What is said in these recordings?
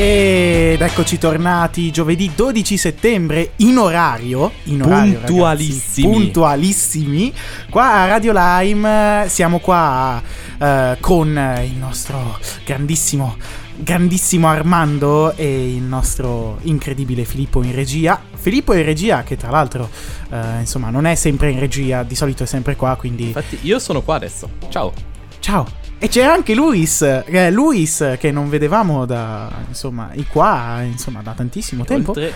Ed eccoci tornati giovedì 12 settembre in orario, in orario Puntualissimi. ragazzi, puntualissimi. Qua a Radio Lime eh, siamo qua eh, con il nostro grandissimo grandissimo Armando e il nostro incredibile Filippo in regia. Filippo in regia che tra l'altro eh, insomma non è sempre in regia, di solito è sempre qua, quindi Infatti, io sono qua adesso. Ciao. Ciao. E c'è anche Luis, eh, Luis che non vedevamo da, insomma, i qua, insomma, da tantissimo tempo. Oltre,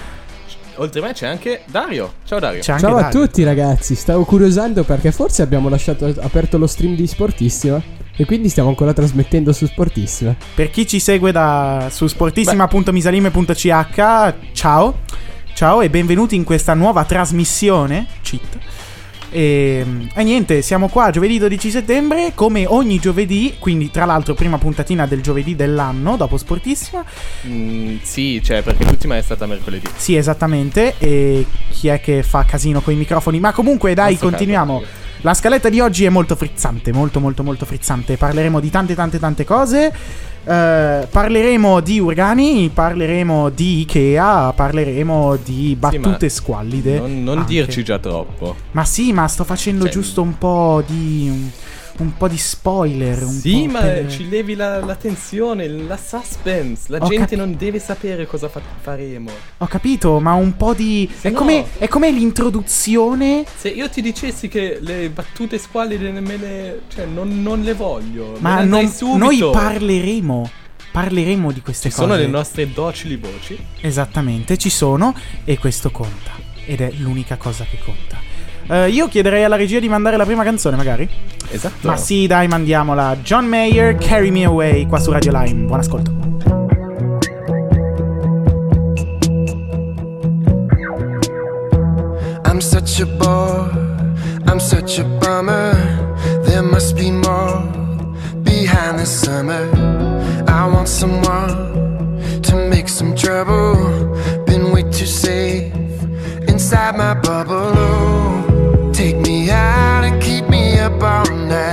oltre me c'è anche Dario. Ciao Dario. C'è anche Ciao a Dario. tutti ragazzi, stavo curiosando perché forse abbiamo lasciato aperto lo stream di Sportissima e quindi stiamo ancora trasmettendo su Sportissima. Per chi ci segue da, su sportissima.misalime.ch, ciao. Ciao e benvenuti in questa nuova trasmissione. Cheat. E, e niente, siamo qua giovedì 12 settembre, come ogni giovedì, quindi tra l'altro prima puntatina del giovedì dell'anno, dopo Sportissima. Mm, sì, cioè, perché l'ultima è stata mercoledì. Sì, esattamente. E chi è che fa casino con i microfoni? Ma comunque, dai, Mazzo continuiamo. La scaletta di oggi è molto frizzante, molto molto molto frizzante. Parleremo di tante tante tante cose. Eh, parleremo di urgani, parleremo di Ikea, parleremo di battute ma squallide. Non, non dirci già troppo. Ma sì, ma sto facendo Cioè- giusto un po' di un, po' di spoiler, un Sì, po' ma per- ci levi la, la tensione, la suspense. La Ho gente capi- non deve sapere cosa fa- faremo. Ho capito, ma un po' di è no- come è come l'introduzione Se io ti dicessi che le battute squallide me le. cioè, non, non le voglio. Ma andrei non- noi parleremo. Parleremo di queste Ci cose. sono le nostre docili voci. Esattamente, ci sono e questo conta. Ed è l'unica cosa che conta. Eh, io chiederei alla regia di mandare la prima canzone, magari. Esatto. Ma sì, dai, mandiamola. John Mayer, Carry Me Away, qua su Radio Lime. Buon ascolto. I'm such a bore, I'm such a bummer. There must be more behind the summer. I want someone to make some trouble. Been way too safe inside my bubble. Oh, take me out and keep me up all night.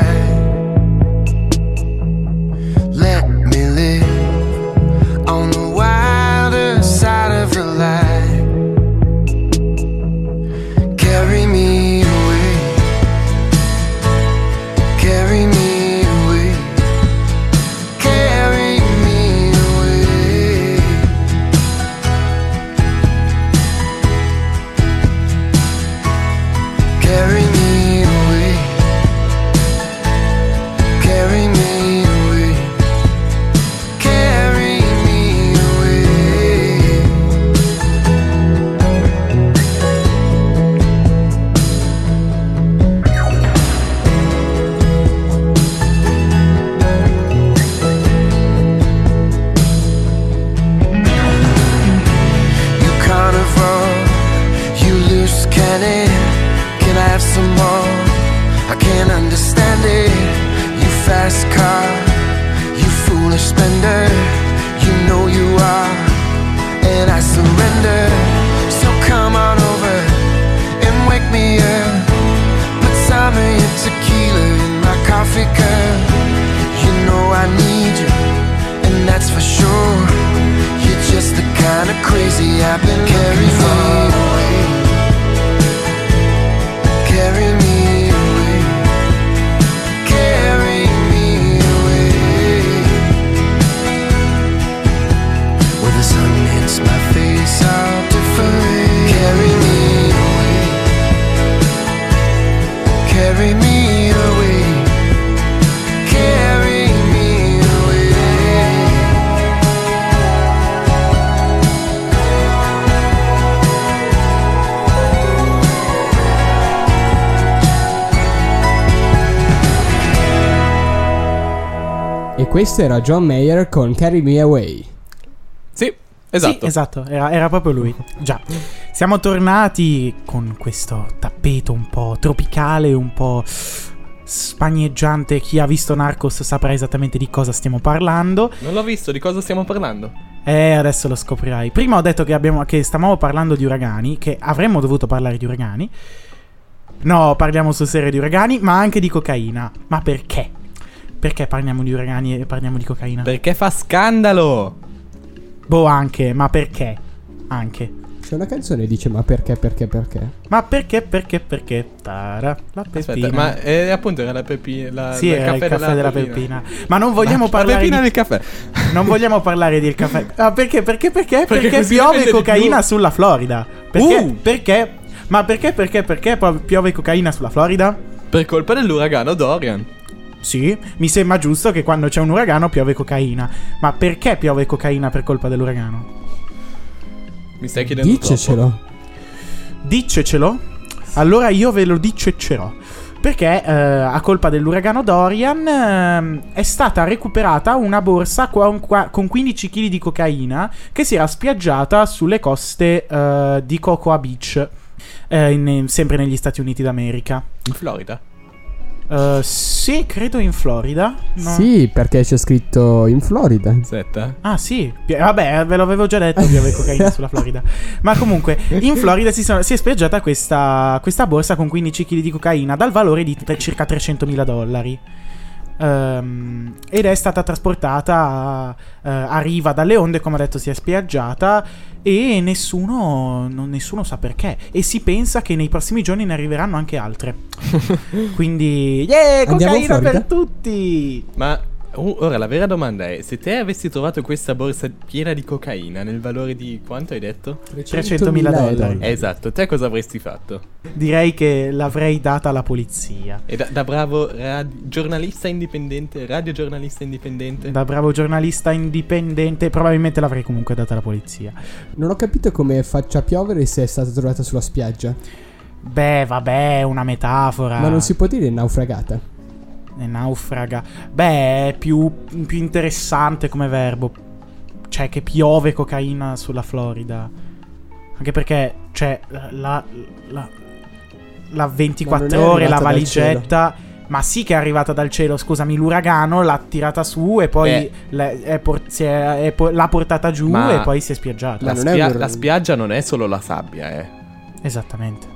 Questo era John Mayer con Carry Me Away. Sì, esatto. Sì, esatto, era, era proprio lui. Già. Siamo tornati con questo tappeto un po' tropicale, un po' spagneggiante. Chi ha visto Narcos saprà esattamente di cosa stiamo parlando. Non l'ho visto, di cosa stiamo parlando? Eh, adesso lo scoprirai. Prima ho detto che, abbiamo, che stavamo parlando di uragani, che avremmo dovuto parlare di uragani. No, parliamo sul serio di uragani, ma anche di cocaina. Ma perché? Perché parliamo di uragani e parliamo di cocaina? Perché fa scandalo? boh, anche, ma perché? Anche. C'è una canzone che dice ma perché, perché, perché? Ma perché, perché, perché? Tara, la Aspetta, pepina. ma eh, appunto era la pepina. La, Sì, era il caffè della pepina. Ma non La- vogliamo la parlare pepina di... del caffè. Non vogliamo parlare del caffè. Ah, perché? Perché? Perché? Perché, così piove cocaina sulla Florida. Perché? Uh! Perché? Ma perché? Perché? Perché pi- piove cocaina sulla Florida? Per colpa dell'uragano Dorian. Sì, mi sembra giusto che quando c'è un uragano piove cocaina. Ma perché piove cocaina per colpa dell'uragano? Mi stai chiedendo troppo. Dicecelo. Diccecelo. Allora io ve lo dicecerò. Perché eh, a colpa dell'uragano Dorian ehm, è stata recuperata una borsa con, con 15 kg di cocaina che si era spiaggiata sulle coste eh, di Cocoa Beach, eh, in- sempre negli Stati Uniti d'America. In Florida. Eh, sì, credo in Florida. No? Sì, perché c'è scritto in Florida. Aspetta. Ah sì, Pi- vabbè ve l'avevo già detto piove cocaina sulla Florida Ma comunque in Florida si, sono- si è spiaggiata questa, questa borsa con 15 kg di cocaina Dal valore di tre- circa 300 mila dollari Ehm, Ed è stata trasportata a, eh, a riva dalle onde Come ha detto si è spiaggiata E nessuno, non- nessuno sa perché. E si pensa che nei prossimi giorni ne arriveranno anche altre. Quindi yeah, cocaina per tutti! Ma uh, ora la vera domanda è: se te avessi trovato questa borsa piena di cocaina nel valore di quanto hai detto? 300.000 dollari. Esatto, te cosa avresti fatto? Direi che l'avrei data alla polizia. E da, da bravo rad- giornalista indipendente, radiogiornalista indipendente. Da bravo giornalista indipendente, probabilmente l'avrei comunque data alla polizia. Non ho capito come faccia piovere se è stata trovata sulla spiaggia. Beh, vabbè, una metafora. Ma non si può dire naufragata. È naufraga. Beh, è più, più interessante come verbo. Cioè, che piove cocaina sulla Florida. Anche perché, cioè, la. la, la 24 Ma non è ore, la valigetta. Ma sì che è arrivata dal cielo, scusami, l'uragano l'ha tirata su e poi Beh. le- è por- si è- è po- l'ha portata giù Ma e poi si è spiaggiata. La, spia- la spiaggia non è solo la sabbia, eh. Esattamente.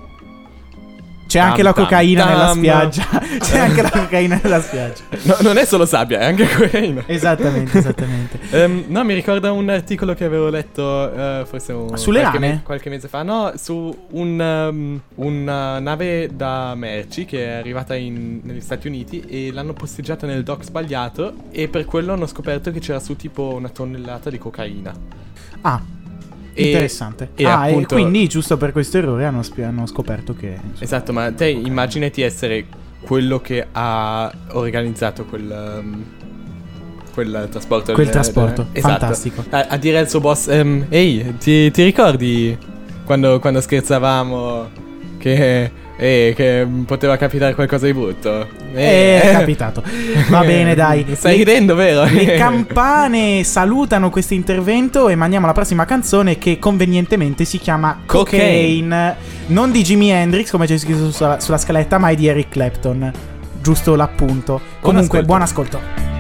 C'è Tam, anche la tam, cocaina nella tam. spiaggia. C'è anche la cocaina nella spiaggia. No, non è solo sabbia, è anche cocaina. Esattamente, esattamente. Ehm, no, mi ricorda un articolo che avevo letto eh, forse un, Sulle qualche, rane? qualche mese fa. No, su un, um, una nave da merci che è arrivata in- negli Stati Uniti e l'hanno posteggiata nel dock sbagliato e per quello hanno scoperto che c'era su tipo una tonnellata di cocaina. Ah, interessante. e ah, appunto- e quindi giusto per questo errore hanno, spi- hanno scoperto che... Esatto, ma te immaginati essere quello che ha organizzato quel... um, quel trasporto. Quel del- trasporto, esatto. fantastico. A, a dire al suo boss, ehm, ehi, ti, ti ricordi quando, quando scherzavamo che, eh, che poteva capitare qualcosa di brutto? Eh, è capitato. Va bene, dai. Stai Le- ridendo, vero? Le campane salutano questo intervento e mandiamo la prossima canzone che convenientemente si chiama Cocaine. Cocaine. Non di Jimi Hendrix come c'è scritto sulla, sulla scaletta, ma è di Eric Clapton. Giusto l'appunto. Comunque, ascolto. buon ascolto.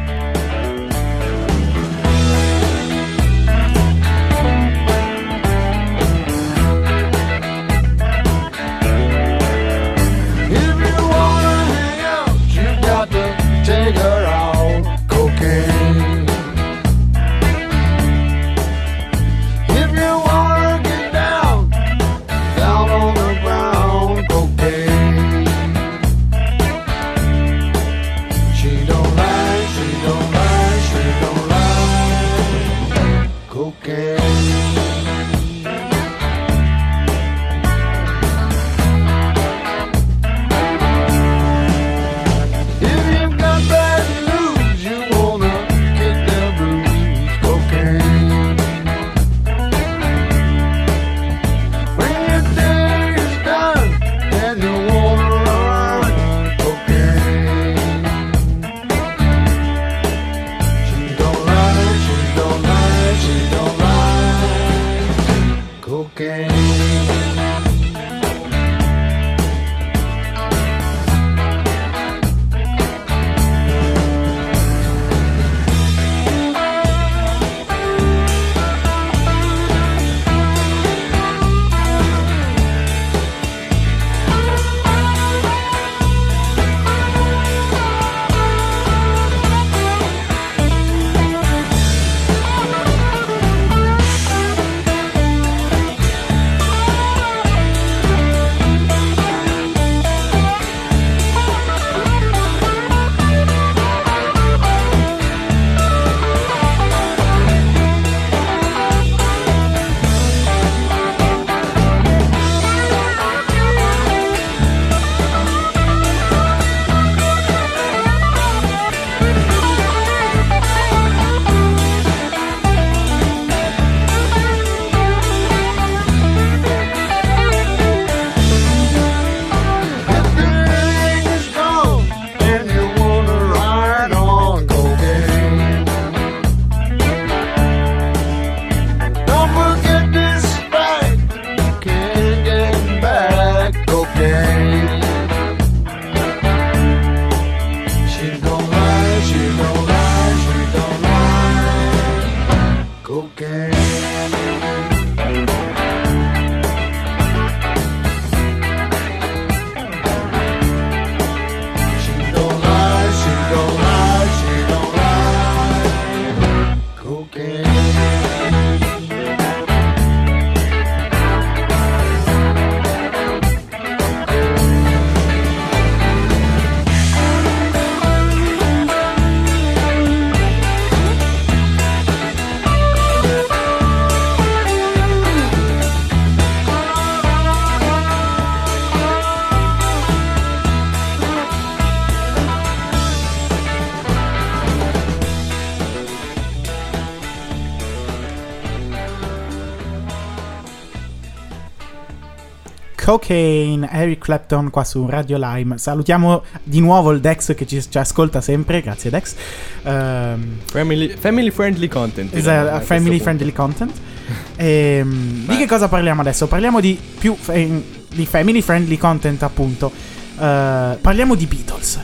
Cocaine, Eric Clapton qua su Radio Lime. Salutiamo di nuovo il Dex che ci, ci ascolta sempre, grazie Dex. Ehm, Family, family friendly content. Esatto, family punto. friendly content. Ehm, di che cosa parliamo adesso? Parliamo di più fa- di family friendly content, appunto. Eh, parliamo di Beatles.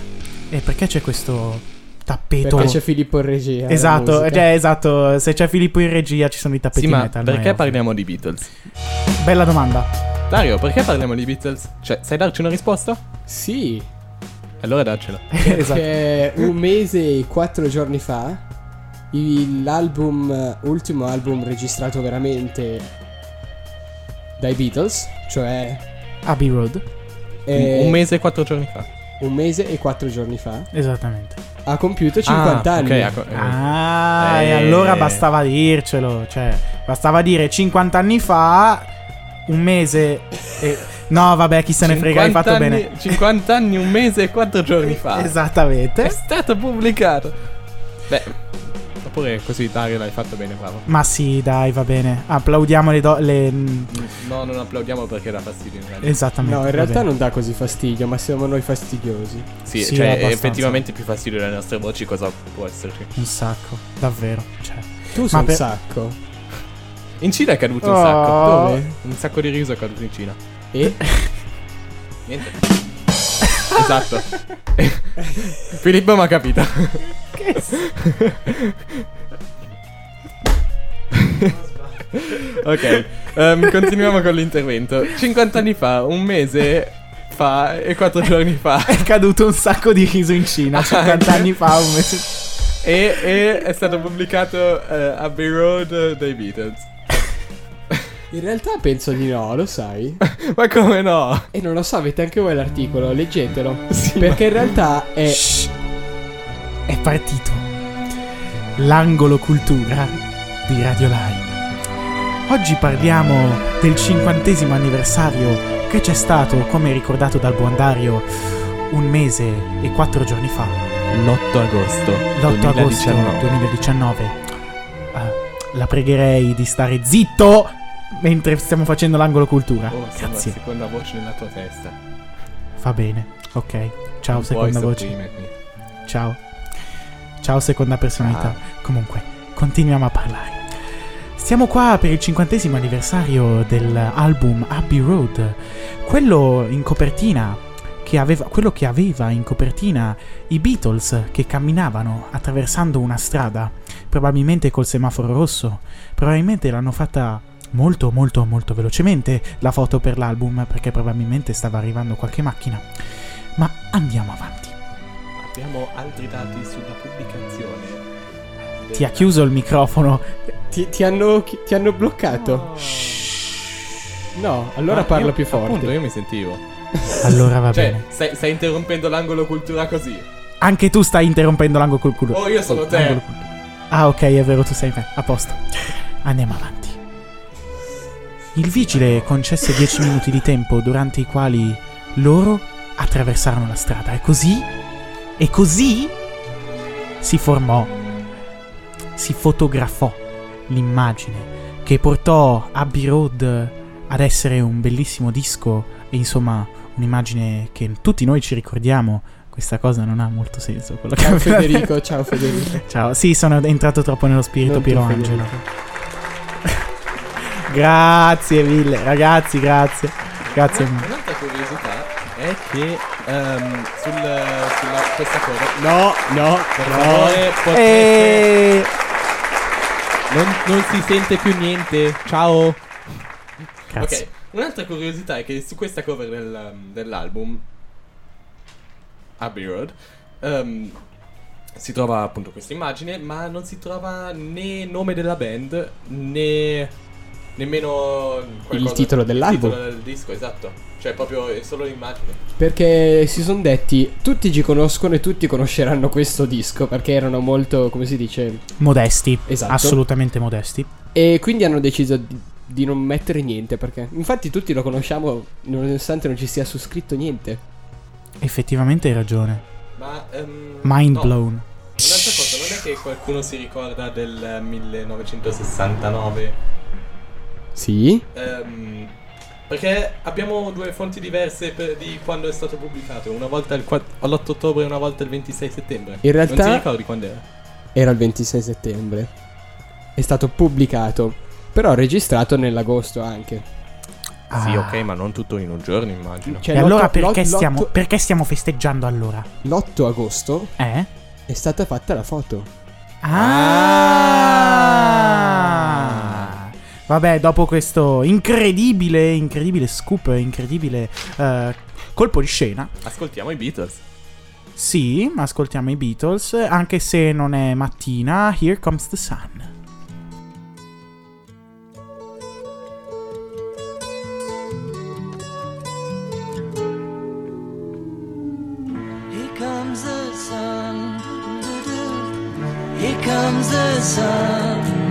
E perché c'è questo tappeto? Perché c'è Filippo in regia. Esatto, cioè, esatto. Se c'è Filippo in regia, ci sono i tappeti Sì, ma metal. ma perché parliamo di Beatles? Bella domanda. Dario, perché parliamo di Beatles? Cioè, sai darci una risposta? Sì, Allora daccela. esatto. perché un mese e quattro giorni fa l'album, ultimo album registrato veramente dai Beatles, cioè Abbey Road. eh, Un mese e quattro giorni fa. un mese e quattro giorni fa, Esattamente. ha compiuto 50 Ah, anni. ok, ecco, eh. Ah, e Eh. allora bastava dircelo. Cioè, bastava dire 50 anni fa, un mese. E... No, vabbè, chi se ne frega, hai 50 fatto anni- bene. 50 anni, un mese e quattro giorni fa. È Esattamente. stato pubblicato. Beh, oppure così Dario l'hai fatto bene, bravo. Ma sì, dai, va bene. Applaudiamo le. Do- le... No, non applaudiamo perché dà fastidio in realtà. Esattamente. No, in realtà bene. non dà così fastidio, ma siamo noi fastidiosi. Sì, Sì, cioè abbastanza. effettivamente più fastidio delle nostre voci cosa può esserci. Un sacco, davvero. Cioè. Tu sei un per- sacco. In Cina è caduto un Oh. sacco. Dove? Un sacco di riso è caduto in Cina. E Niente. esatto. Filippo mi ha capito. ok, ehm, continuiamo con l'intervento. 50 anni fa, un mese fa e 4 giorni fa. È caduto un sacco di riso in Cina 50 Anche. anni fa. Un mese... E, e è stato pubblicato eh, Abbey Road dai Beatles. In realtà penso di no, lo sai? Ma come no? E non lo so, avete anche voi l'articolo, leggetelo. Sì, Perché in realtà è Shh. È partito l'angolo cultura di Radio Live. Oggi parliamo del cinquantesimo anniversario che c'è stato, come ricordato dal buon Dario, un mese e quattro giorni fa, l'8 agosto l'8 agosto 2019. 2019. Eh, la pregherei di stare zitto mentre stiamo facendo l'angolo cultura. Oh, sono la Grazie. seconda voce nella tua testa. Va bene. Ok. Ciao, Non seconda voce. sopprimermi. Ciao. Ciao seconda personalità. Comunque, continuiamo a parlare. Stiamo qua per il cinquantesimo anniversario dell'album Abbey Road. Quello in copertina che aveva, quello che aveva in copertina i Beatles che camminavano attraversando una strada, probabilmente col semaforo rosso. Probabilmente l'hanno fatta molto molto molto velocemente la foto per l'album perché probabilmente stava arrivando qualche macchina. Ma andiamo avanti. Abbiamo altri dati sulla pubblicazione. Ti ha chiuso il microfono. ti, ti hanno, ti hanno bloccato. No, allora Ah, parla io- più forte. Appunto, io mi sentivo. Allora va Cioè, bene. stai, stai interrompendo l'angolo cultura così. Anche tu stai interrompendo l'angolo culo. Oh, io sono te. Ah, ok, è vero, tu sei me. A posto. Andiamo avanti. Il vigile concesse 10 minuti di tempo durante i quali loro attraversarono la strada. E così, e così si formò, si fotografò l'immagine che portò Abbey Road ad essere un bellissimo disco e insomma un'immagine che tutti noi ci ricordiamo. Questa cosa non ha molto senso. Ciao Federico, ciao Federico. Ciao, sì, sono entrato troppo nello spirito Non Piero. Angelo. Grazie mille, ragazzi, grazie. Grazie mille. Un'altra curiosità è che ehm, sul, sulla questa cover No, no, per no. favore potreste- E... non, non si sente più niente. Ciao. Grazie. Ok, un'altra curiosità è che su questa cover del, um, dell'album Abbey Road ehm, si trova appunto questa immagine, ma non si trova né nome della band né nemmeno qualcosa- titolo dell'album. Il titolo del disco, esatto. Cioè proprio è solo l'immagine. Perché si sono detti, tutti ci conoscono e tutti conosceranno questo disco, perché erano molto, come si dice, Modesti. Esatto. Assolutamente modesti. e quindi hanno deciso di, di non mettere niente, perché infatti tutti lo conosciamo nonostante non ci sia su scritto niente. Effettivamente hai ragione. Ma ehm, Mind no, blown. Un'altra cosa, non è che qualcuno si ricorda del 1969 Sì? Ehm, perché abbiamo due fonti diverse per- di quando è stato pubblicato. Una volta il qua- all'8 ottobre e una volta il 26 settembre. In realtà- Non ti ricordi quando era? Era il 26 settembre. È stato pubblicato, però registrato nell'agosto anche. Sì, Ah. ok, ma non tutto in un giorno, immagino. Cioè, e allora perché, stiamo, perché stiamo festeggiando allora? L'8 agosto Eh? è stata fatta la foto. Ah! Vabbè, dopo questo incredibile, incredibile scoop, incredibile eh, colpo di scena, Ascoltiamo i Beatles. sì, ascoltiamo i Beatles, anche se non è mattina, Here Comes the Sun. Here comes the sun.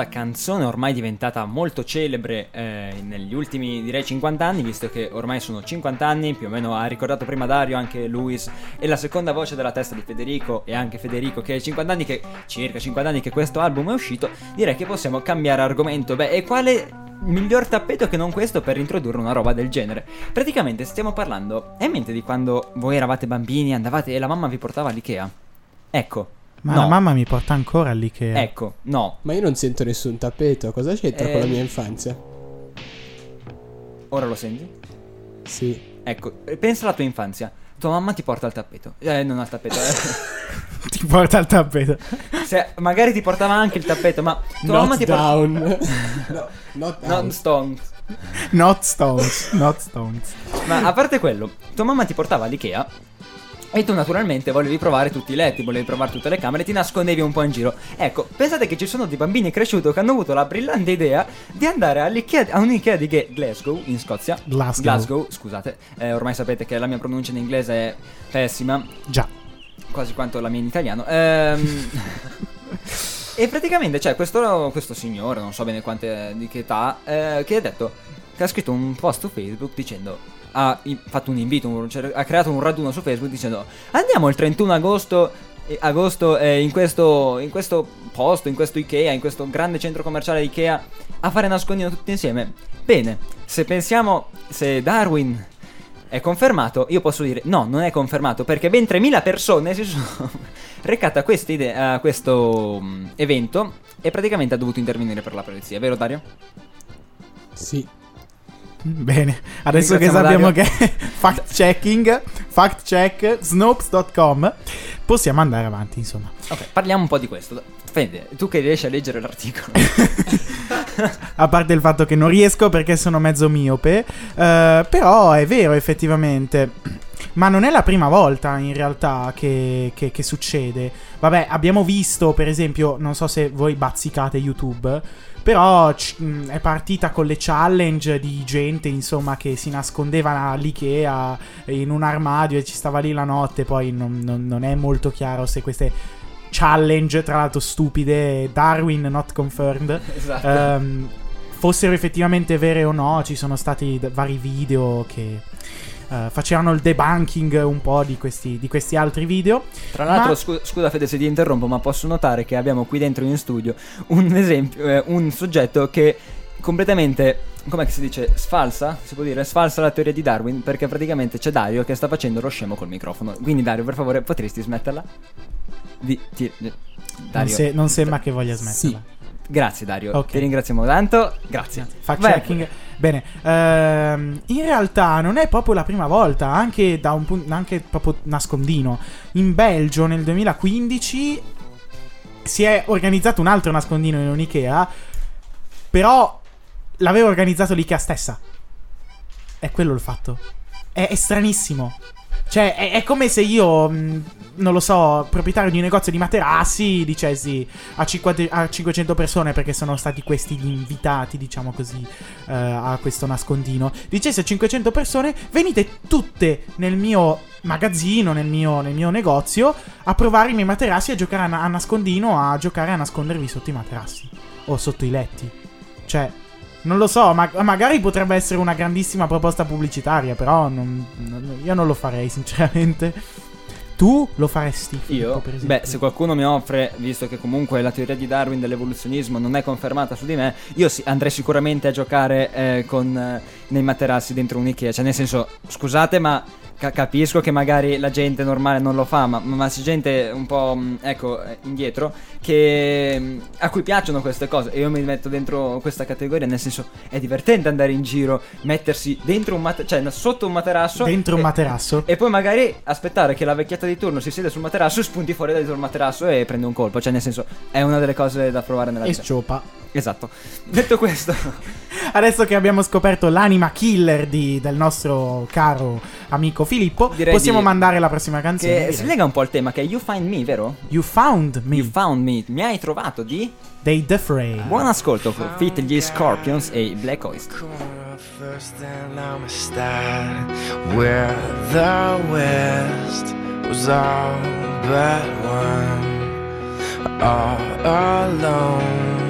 questa canzone ormai diventata molto celebre eh, negli ultimi direi 50 anni, visto che ormai sono 50 anni, più o meno ha ricordato prima Dario anche Luis e la seconda voce della testa di Federico e anche Federico che è 50 anni che circa 50 anni che questo album è uscito, direi che possiamo cambiare argomento. Beh, e quale miglior tappeto che non questo per introdurre una roba del genere. Praticamente stiamo parlando. Hai in mente di quando voi eravate bambini, andavate e la mamma vi portava all'Ikea? Ecco. Ma no. la mamma mi porta ancora lì che... Ecco, no. Ma io non sento nessun tappeto, cosa c'entra Eh. con la mia infanzia? Ora lo senti? Sì. Ecco, eh, pensa alla tua infanzia. Tua mamma ti porta al tappeto. Eh, non al tappeto. eh. Ti porta al tappeto. Se- magari ti portava anche il tappeto, ma tua mamma Not ti porta. down. no, not stones. Not stones. Not stones. Ma a parte quello, tua mamma ti portava all'Ikea e tu naturalmente volevi provare tutti i letti, volevi provare tutte le camere, ti nascondevi un po' in giro. Ecco, pensate che ci sono dei bambini cresciuti che hanno avuto la brillante idea di andare a un'Ikea di Glasgow, in Scozia. Glasgow. scusate. Eh, ormai sapete che la mia pronuncia in inglese è pessima, Già. quasi quanto la mia in italiano. Ehm... E praticamente c'è questo, questo signore, non so bene quante, di che età, eh, che ha detto che ha scritto un post su Facebook dicendo. Ha fatto un invito, cioè, ha creato un raduno su Facebook dicendo andiamo il 31 agosto, agosto eh, in, questo, in questo posto, in questo Ikea, in questo grande centro commerciale Ikea a fare nascondino tutti insieme. Bene, se pensiamo, se Darwin è confermato, io posso dire no, non è confermato perché ben 3000 persone si sono recate a, questa ide- a questo mm, evento e praticamente ha dovuto intervenire per la polizia, vero Dario? Sì. Bene, adesso che sappiamo che è fact checking, fact check, snopes.com, possiamo andare avanti, insomma. Ok, parliamo un po' di questo. Fede, tu che riesci a leggere l'articolo. A parte il fatto che non riesco perché sono mezzo miope, eh, però è vero effettivamente. Ma non è la prima volta in realtà che, che- che succede. Vabbè, abbiamo visto per esempio, non so se voi bazzicate YouTube, però c- è partita con le challenge di gente insomma che si nascondeva all'Ikea in un armadio e ci stava lì la notte. Poi non, non- non è molto chiaro se queste challenge, tra l'altro stupide, Darwin not confirmed, esatto. ehm, fossero effettivamente vere o no, ci sono stati d- vari video che eh, facevano il debunking un po' di questi, di questi altri video. Tra l'altro, ma- scu- scusa Fede se ti interrompo, ma posso notare che abbiamo qui dentro in studio un esempio, eh, un soggetto che completamente, come si dice, sfalsa, si può dire, sfalsa la teoria di Darwin, perché praticamente c'è Dario che sta facendo lo scemo col microfono. Quindi Dario, per favore, potresti smetterla? Di, ti- Non, Dario. se- non sembra che voglia smetterla. Grazie Dario, Ok. ti ringraziamo tanto. Grazie. Fact checking. Bene, ehm, in realtà non è proprio la prima volta, anche da un punto, anche proprio nascondino. In Belgio nel 2015 si è organizzato un altro nascondino in un Ikea, però l'aveva organizzato l'Ikea stessa. È quello il fatto. È, è stranissimo. Cioè, è, è come se io, mh, non lo so, proprietario di un negozio di materassi, dicessi a, 50 a 500 persone, perché sono stati questi gli invitati, diciamo così, eh, a questo nascondino. Dicessi a 500 persone, venite tutte nel mio magazzino, nel mio, nel mio negozio, a provare i miei materassi, a giocare a, a nascondino, a giocare a nascondervi sotto i materassi. O sotto i letti. Cioè, non lo so, ma magari potrebbe essere una grandissima proposta pubblicitaria, però non- non- io non lo farei, sinceramente. Tu lo faresti? Filippo, Io? per esempio? Beh, se qualcuno mi offre, visto che comunque la teoria di Darwin dell'evoluzionismo non è confermata su di me, io sì, andrei sicuramente a giocare eh, con, eh, nei materassi dentro un Ikea. Cioè, nel senso, scusate, ma ca- capisco che magari la gente normale non lo fa, ma, ma c'è gente un po', mh, ecco, eh, indietro, che, mh, a cui piacciono queste cose. E io mi metto dentro questa categoria, nel senso, è divertente andare in giro, mettersi dentro un materasso, cioè sotto un materasso. Dentro un e- materasso? e poi magari aspettare che la vecchietta di turno si siede sul materasso, spunti fuori da dietro il materasso e prende un colpo. Cioè, nel senso, è una delle cose da provare nella E vita. sciopa. Esatto. Detto questo, Adesso che abbiamo scoperto l'anima killer di- del nostro caro amico Filippo, Direi possiamo di- mandare la prossima canzone. che si lega un po' al tema, che è You Find Me, vero? You found me, You Found Me. Mi hai trovato di? dei The Fray. Buon ascolto Fit gli Scorpions e i Black Oyster. First and Amistad, where the West was all but one, all alone,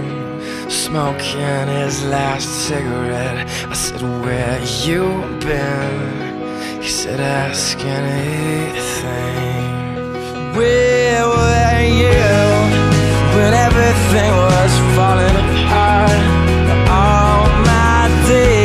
smoking his last cigarette. I said, Where you been? He said, Ask anything. Where were you when everything was falling apart? All my start.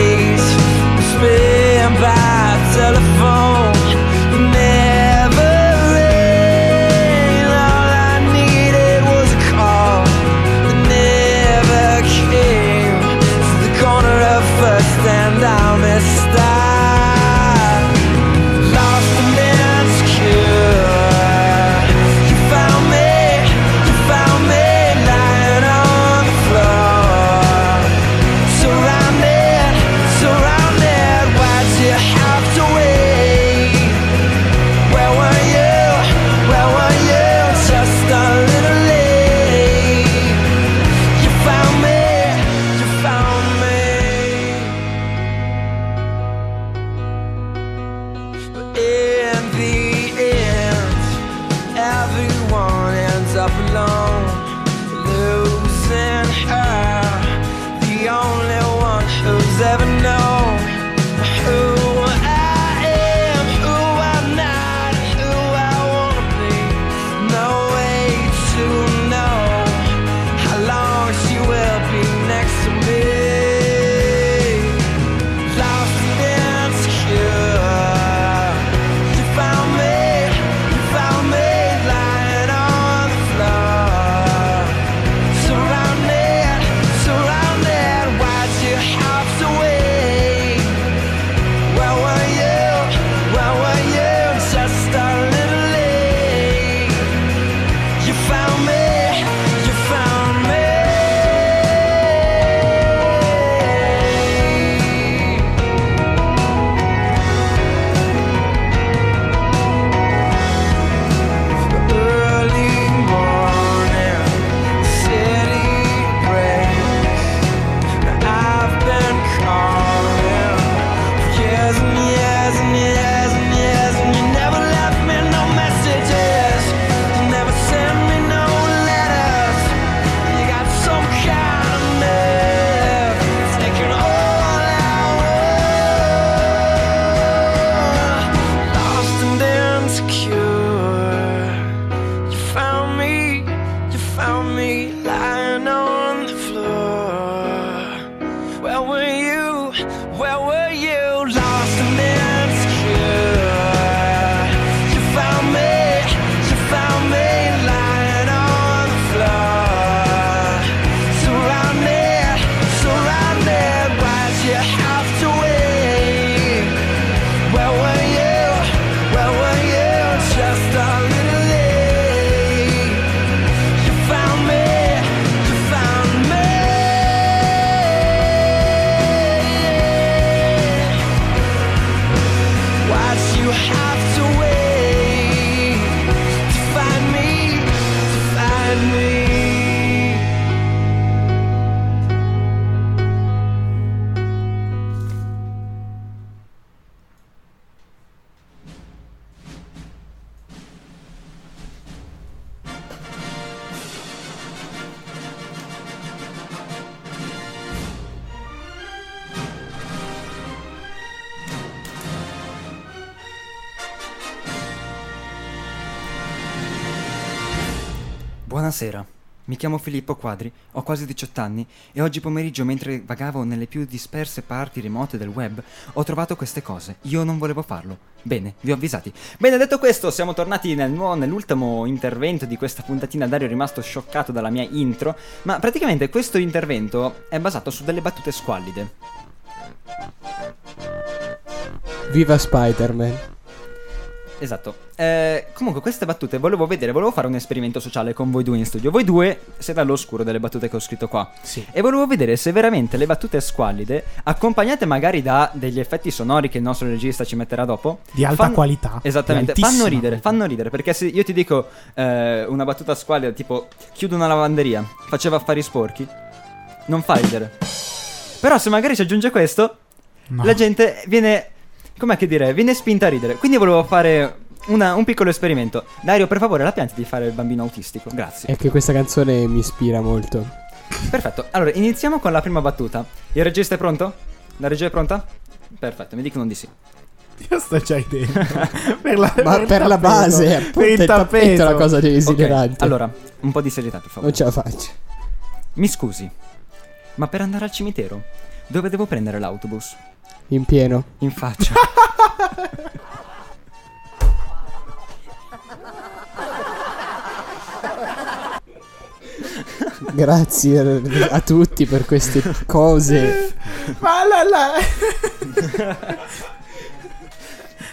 Buonasera, mi chiamo Filippo Quadri, ho quasi 18 anni e oggi pomeriggio mentre vagavo nelle più disperse parti remote del web ho trovato queste cose. Io non volevo farlo. Bene, vi ho avvisati. Bene, detto questo, siamo tornati nel nuovo- nell'ultimo intervento di questa puntatina. Dario è rimasto scioccato dalla mia intro, ma praticamente questo intervento è basato su delle battute squallide. Viva Spider-Man. Esatto. Eh, comunque, queste battute volevo vedere, volevo fare un esperimento sociale con voi due in studio. Voi due siete all'oscuro delle battute che ho scritto qua. Sì. E volevo vedere se veramente le battute squallide, accompagnate magari da degli effetti sonori che il nostro regista ci metterà dopo, Di alta fanno- qualità. Esattamente, fanno ridere, fanno ridere. Perché se io ti dico eh, una battuta squallida, tipo chiudo una lavanderia, faceva affari sporchi, non fa ridere. Però se magari ci aggiunge questo, No. la gente viene. Com'è che dire? Viene spinta a ridere. Quindi volevo fare una- un piccolo esperimento. Dario, per favore, la pianti di fare il bambino autistico. Grazie. È che questa canzone mi ispira molto. Perfetto. Allora, iniziamo con la prima battuta. Il regista è pronto? La regia è pronta? Perfetto, mi dicono di sì. Io sto già dentro. per la, Ma il per la tappeto. base, per appunto, il il tappeto è la cosa desiderante. allora, un po' di serietà, per favore. Non ce la faccio. Mi scusi, ma per andare al cimitero, dove devo prendere l'autobus? In pieno. In faccia. Grazie a- tutti per queste cose.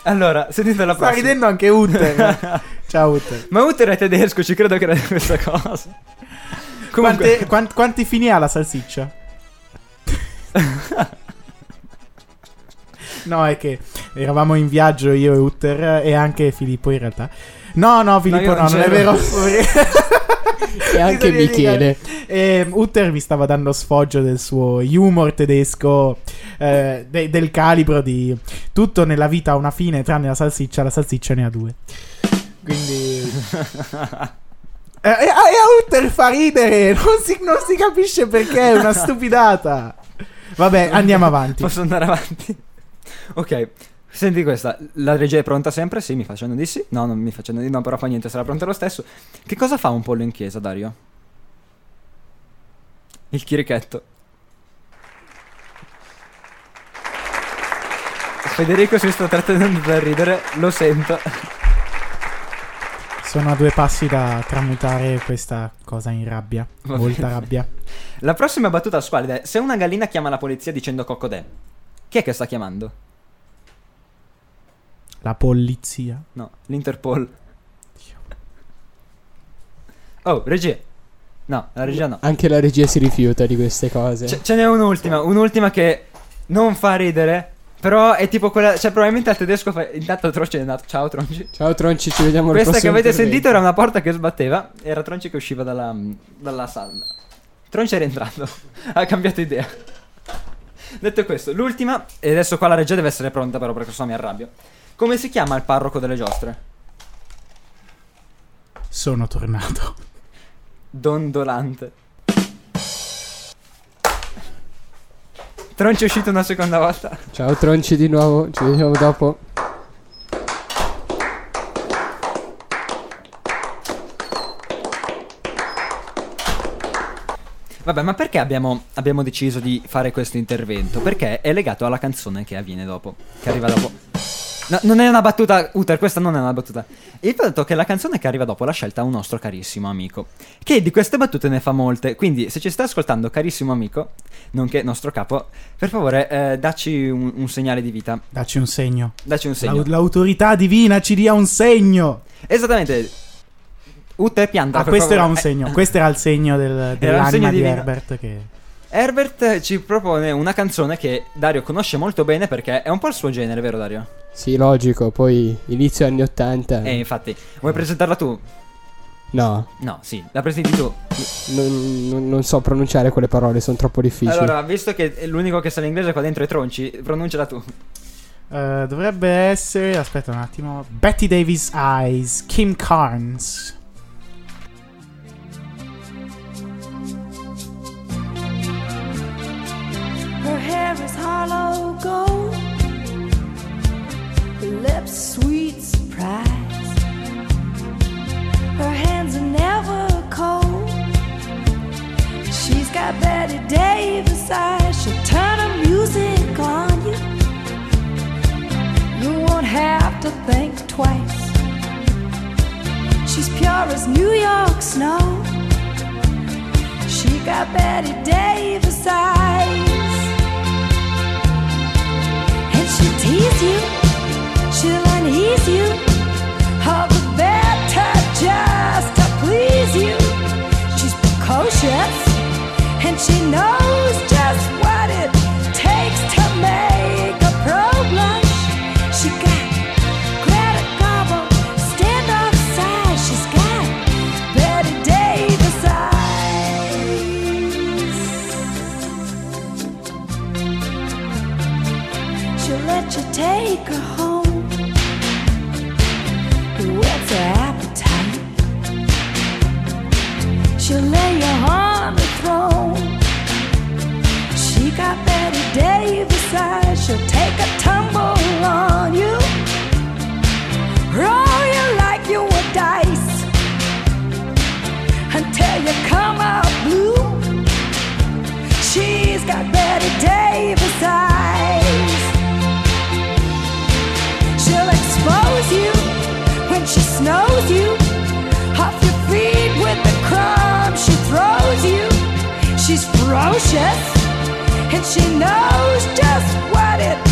Allora, sentite la sta prossima. ridendo anche Utter. Ciao Utter. Ma Uther è tedesco, ci credo che era questa cosa. Comunque, Quante- quan- quanti fini ha la salsiccia? no, è che eravamo in viaggio io e Utter e anche Filippo in realtà. No, no, Filippo no, non non è vero. E anche Michele. E Utter mi stava dando sfoggio del suo humor tedesco, eh, de- del calibro di tutto nella vita ha una fine, tranne la salsiccia, la salsiccia ne ha due. Quindi... Eh, E a Utter fa ridere, non si, non si capisce perché, è una stupidata. Vabbè, andiamo avanti. posso andare avanti? Ok, senti questa. La regia è pronta sempre? Sì, mi facendo di sì. No, non mi facendo di no, però fa niente, sarà pronta lo stesso. Che cosa fa un pollo in chiesa, Dario? Il chirichetto. Federico si sta trattenendo da ridere, lo sento. Sono a due passi da tramutare questa cosa in rabbia. Va Molta bene. rabbia. La prossima battuta squalida è: Se una gallina chiama la polizia dicendo cocodè, chi è che sta chiamando? La polizia. No, l'Interpol. Oh, regia. No, la regia no. Anche la regia si rifiuta di queste cose. Ce, ce n'è un'ultima, un'ultima che non fa ridere. Però è tipo quella. Cioè, probabilmente al tedesco fa. Intanto Tronci è andato. Ciao Tronci. Ciao Tronci, ci vediamo al Questa che avete intervento. sentito era una porta che sbatteva. Era Tronci che usciva dalla, dalla sala. Tronci è rientrato. ha cambiato idea. Detto questo, l'ultima. E adesso qua la regia deve essere pronta, però, perché sennò mi arrabbio. Come si chiama il parroco delle giostre? Sono tornato. Dondolante. Tronci è uscito una seconda volta. Ciao Tronci di nuovo, ci vediamo dopo. Vabbè, ma perché abbiamo, abbiamo deciso di fare questo intervento? Perché è legato alla canzone che avviene dopo, che arriva dopo. No, non è una battuta, Uter, questa non è una battuta. Il fatto è che la canzone che arriva dopo l'ha scelta un nostro carissimo amico, che di queste battute ne fa molte. Quindi, se ci sta ascoltando, carissimo amico, nonché nostro capo, per favore, eh, dacci un, un segnale di vita. Dacci un segno. Dacci un segno. L'au- l'autorità divina ci dia un segno. Esattamente. Uter pianta. Ah, questo era favore. un segno. Questo era il segno del, dell'anima segno di divino. Herbert. Che... Herbert ci propone una canzone che Dario conosce molto bene perché è un po' il suo genere, vero Dario? Sì, logico, poi inizio anni 80. Eh, infatti, vuoi presentarla tu? No, No, sì, la presenti tu. non, non- non so pronunciare quelle parole, sono troppo difficili. Allora, visto che l'unico che sa l'inglese qua dentro è Tronci, pronunciala tu. Eh, dovrebbe essere. Aspetta un attimo. Betty Davis Eyes. Kim Carnes. Her hair is hollow gold, her lips sweet surprise. Her hands are never cold. She's got Betty Davis eyes. She'll turn her music on you. You won't have to think twice. She's pure as New York snow. She got Betty Davis eyes. And she'll tease you, She'll let you take her home Who with her appetite? She'll lay you on the throne. Eyes. She'll take a tumble on you. Roll you like you were dice until you come out blue. She's got Betty Davis eyes. She'll expose you when she snows you off your feet with the crumbs she throws you. She's ferocious, and she knows just what it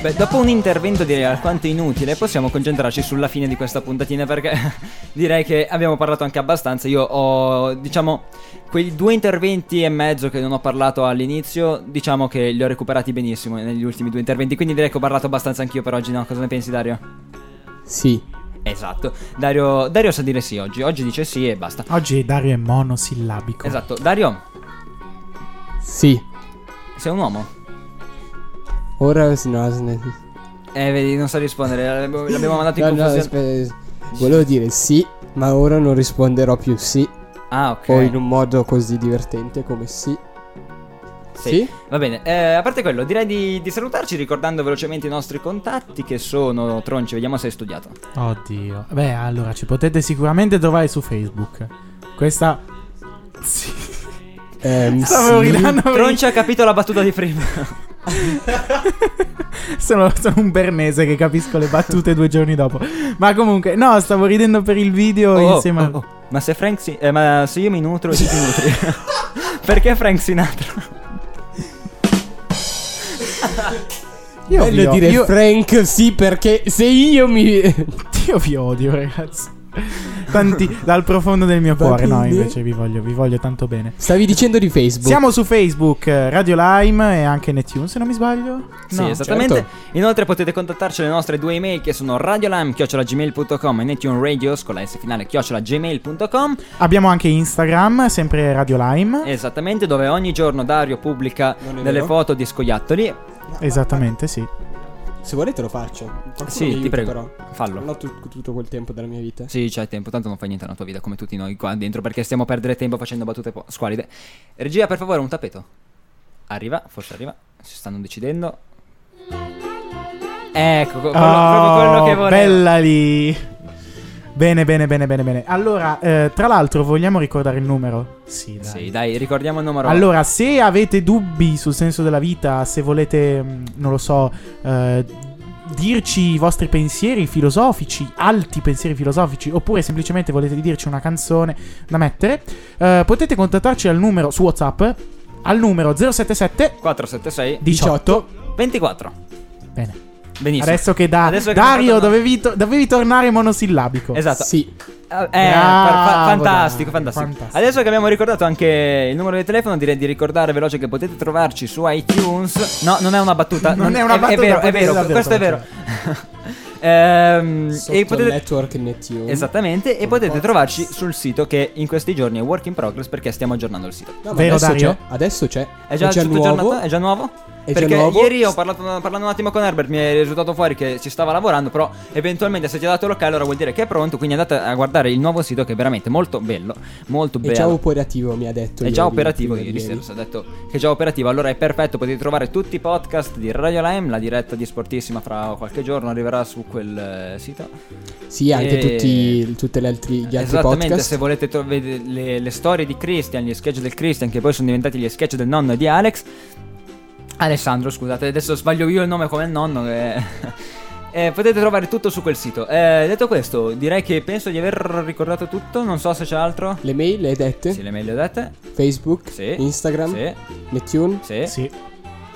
Beh, dopo un intervento direi alquanto inutile, possiamo concentrarci sulla fine di questa puntatina perché direi che abbiamo parlato anche abbastanza. Io ho, diciamo, quei due interventi e mezzo che non ho parlato all'inizio, diciamo che li ho recuperati benissimo negli ultimi due interventi, quindi direi che ho parlato abbastanza anch'io per oggi, no? Cosa ne pensi Dario? Sì. Esatto, Dario, Dario sa dire sì oggi, oggi dice sì e basta. Oggi Dario è monosillabico. Esatto, Dario, Sì. sei un uomo? Ora sì, no, Eh, vedi, non sa rispondere, l'abbiamo mandato in no, no, confusione. aspetta, volevo dire sì, ma ora non risponderò più sì. Ah, ok. O in un modo così divertente come sì. Sì. Sì? Va bene, eh, a parte quello, direi di, di salutarci ricordando velocemente i nostri contatti che sono Tronci, vediamo se hai studiato. Oddio. Beh, allora ci potete sicuramente trovare su Facebook. Questa. Sì. Ehm, Stavo sì. ridendo. per- Tronci ha capito la battuta di prima. sono, sono un bernese che capisco le battute due giorni dopo. Ma comunque, no, stavo ridendo per il video Oh, insieme a. oh, oh. Ma se Frank si- eh, ma se io mi nutro e ti nutri. Perché Frank Sinatra? Io Bello dire io, Frank sì perché se io mi... io vi odio, ragazzi. Tanti, dal profondo del mio Va cuore. No, bene. invece vi voglio, vi voglio tanto bene. Stavi dicendo di Facebook. Siamo su Facebook, eh, Radio Lime e anche Netune, se non mi sbaglio. Sì, No. esattamente. certo. Inoltre potete contattarci alle nostre due email che sono radiolam.gmail.com e netunradios con la S finale chiocciolagmail.com Abbiamo anche Instagram, sempre Radio Lime. Esattamente, dove ogni giorno Dario pubblica Non è delle vero. foto di scoiattoli. Esattamente, sì. Se volete lo faccio. Qualcuno Sì, mi ti aiuta, prego, Però. fallo. Non ho tu- tutto quel tempo della mia vita. Sì, c'hai tempo, tanto non fai niente nella tua vita come tutti noi qua dentro perché stiamo a perdere tempo facendo battute po- squalide. Regia, per favore, un tappeto. Arriva, forse arriva. Si stanno decidendo. Ecco, co- quello, proprio quello che Oh, volevo. Bella lì. Bene, bene, bene, bene, bene. Allora, eh, tra l'altro, vogliamo ricordare il numero? Sì, dai. Sì, dai, ricordiamo il numero. Allora, se avete dubbi sul senso della vita, se volete, mh, non lo so, eh, dirci i vostri pensieri filosofici, alti pensieri filosofici, oppure semplicemente volete dirci una canzone da mettere, eh, potete contattarci al numero su WhatsApp al numero 077 476 18. 24. Bene. Benissimo. Adesso che da Adesso che Dario dovevi, to- dovevi tornare monosillabico. Esatto. Sì. Eh, eh, Bravo, fa- fa- fantastico, fantastico, fantastico. Adesso che abbiamo ricordato anche il numero di telefono, direi di ricordare veloce che potete trovarci su iTunes. No, non è una battuta. Non è una battuta, È vero, è vero, davvero questo è vero. Ehm, Sotto e potete network Netune. Esattamente, e potete trovarci sul sito che in questi giorni è work in progress perché stiamo aggiornando il sito. No, ma Vero, adesso Dario? c'è. Adesso c'è. È già, tutto nuovo. aggiornato? È già nuovo? È già Perché ieri ho parlato, parlando un attimo con Herbert, mi è risultato fuori che ci stava lavorando, però eventualmente se ti ha dato l'ok allora vuol dire che è pronto, quindi andate a guardare il nuovo sito che è veramente molto bello, molto È bello. già operativo, mi ha detto. È già operativo ieri sera, è detto che è già operativo, allora è perfetto, potete trovare tutti i podcast di Radio Lime, la diretta di Sportissima fra qualche giorno arriverà su quel eh, sito. Sì, anche E- tutti, tutte le altri, gli altri Esattamente, podcast. se volete tro- vedere le, le storie di Christian, gli sketch del Christian, che poi sono diventati gli sketch del nonno di Alex. Alessandro, scusate, adesso sbaglio io il nome come il nonno. che- Eh, potete trovare tutto su quel sito. Eh, detto questo, direi che penso di aver ricordato tutto. Non so se c'è altro. Le mail le hai dette? Sì, le mail le ho dette. Facebook, Sì. Instagram, Sì. Netune. Sì. Sì.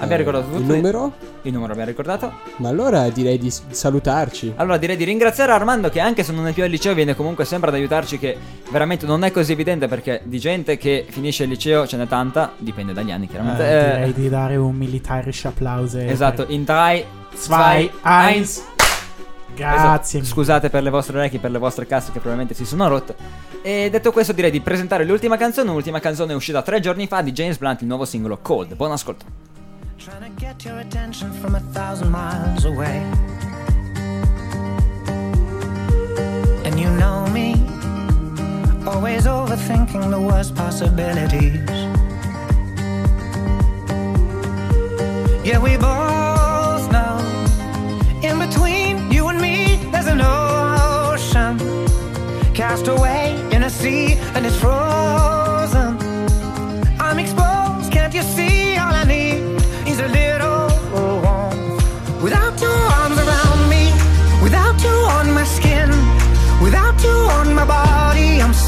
Abbiamo Eh, ricordato tutto. Il numero? Il numero abbiamo ricordato. Ma allora direi di salutarci. Allora direi di ringraziare Armando che anche se non è più al liceo viene comunque sempre ad aiutarci che veramente non è così evidente perché di gente che finisce il liceo ce n'è tanta, dipende dagli anni chiaramente. Eh, Eh, direi di dare un militarische applause. Esatto, per- in 3, Zwei, 2, eins. Grazie. Esatto. Scusate per le vostre orecchie, per le vostre casse che probabilmente si sono rotte. E detto questo direi di presentare l'ultima canzone. L'ultima canzone è uscita tre giorni fa di James Blunt, il nuovo singolo Cold. Buon ascolto. Trying to get your attention from a thousand miles away. And you know me, always overthinking the worst possibilities. Yeah, we both know. In between you and me, there's an ocean. Cast away in a sea, and it's frozen.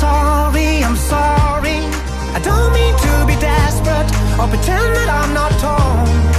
Sorry, I'm sorry. I don't mean to be desperate or pretend that I'm not torn,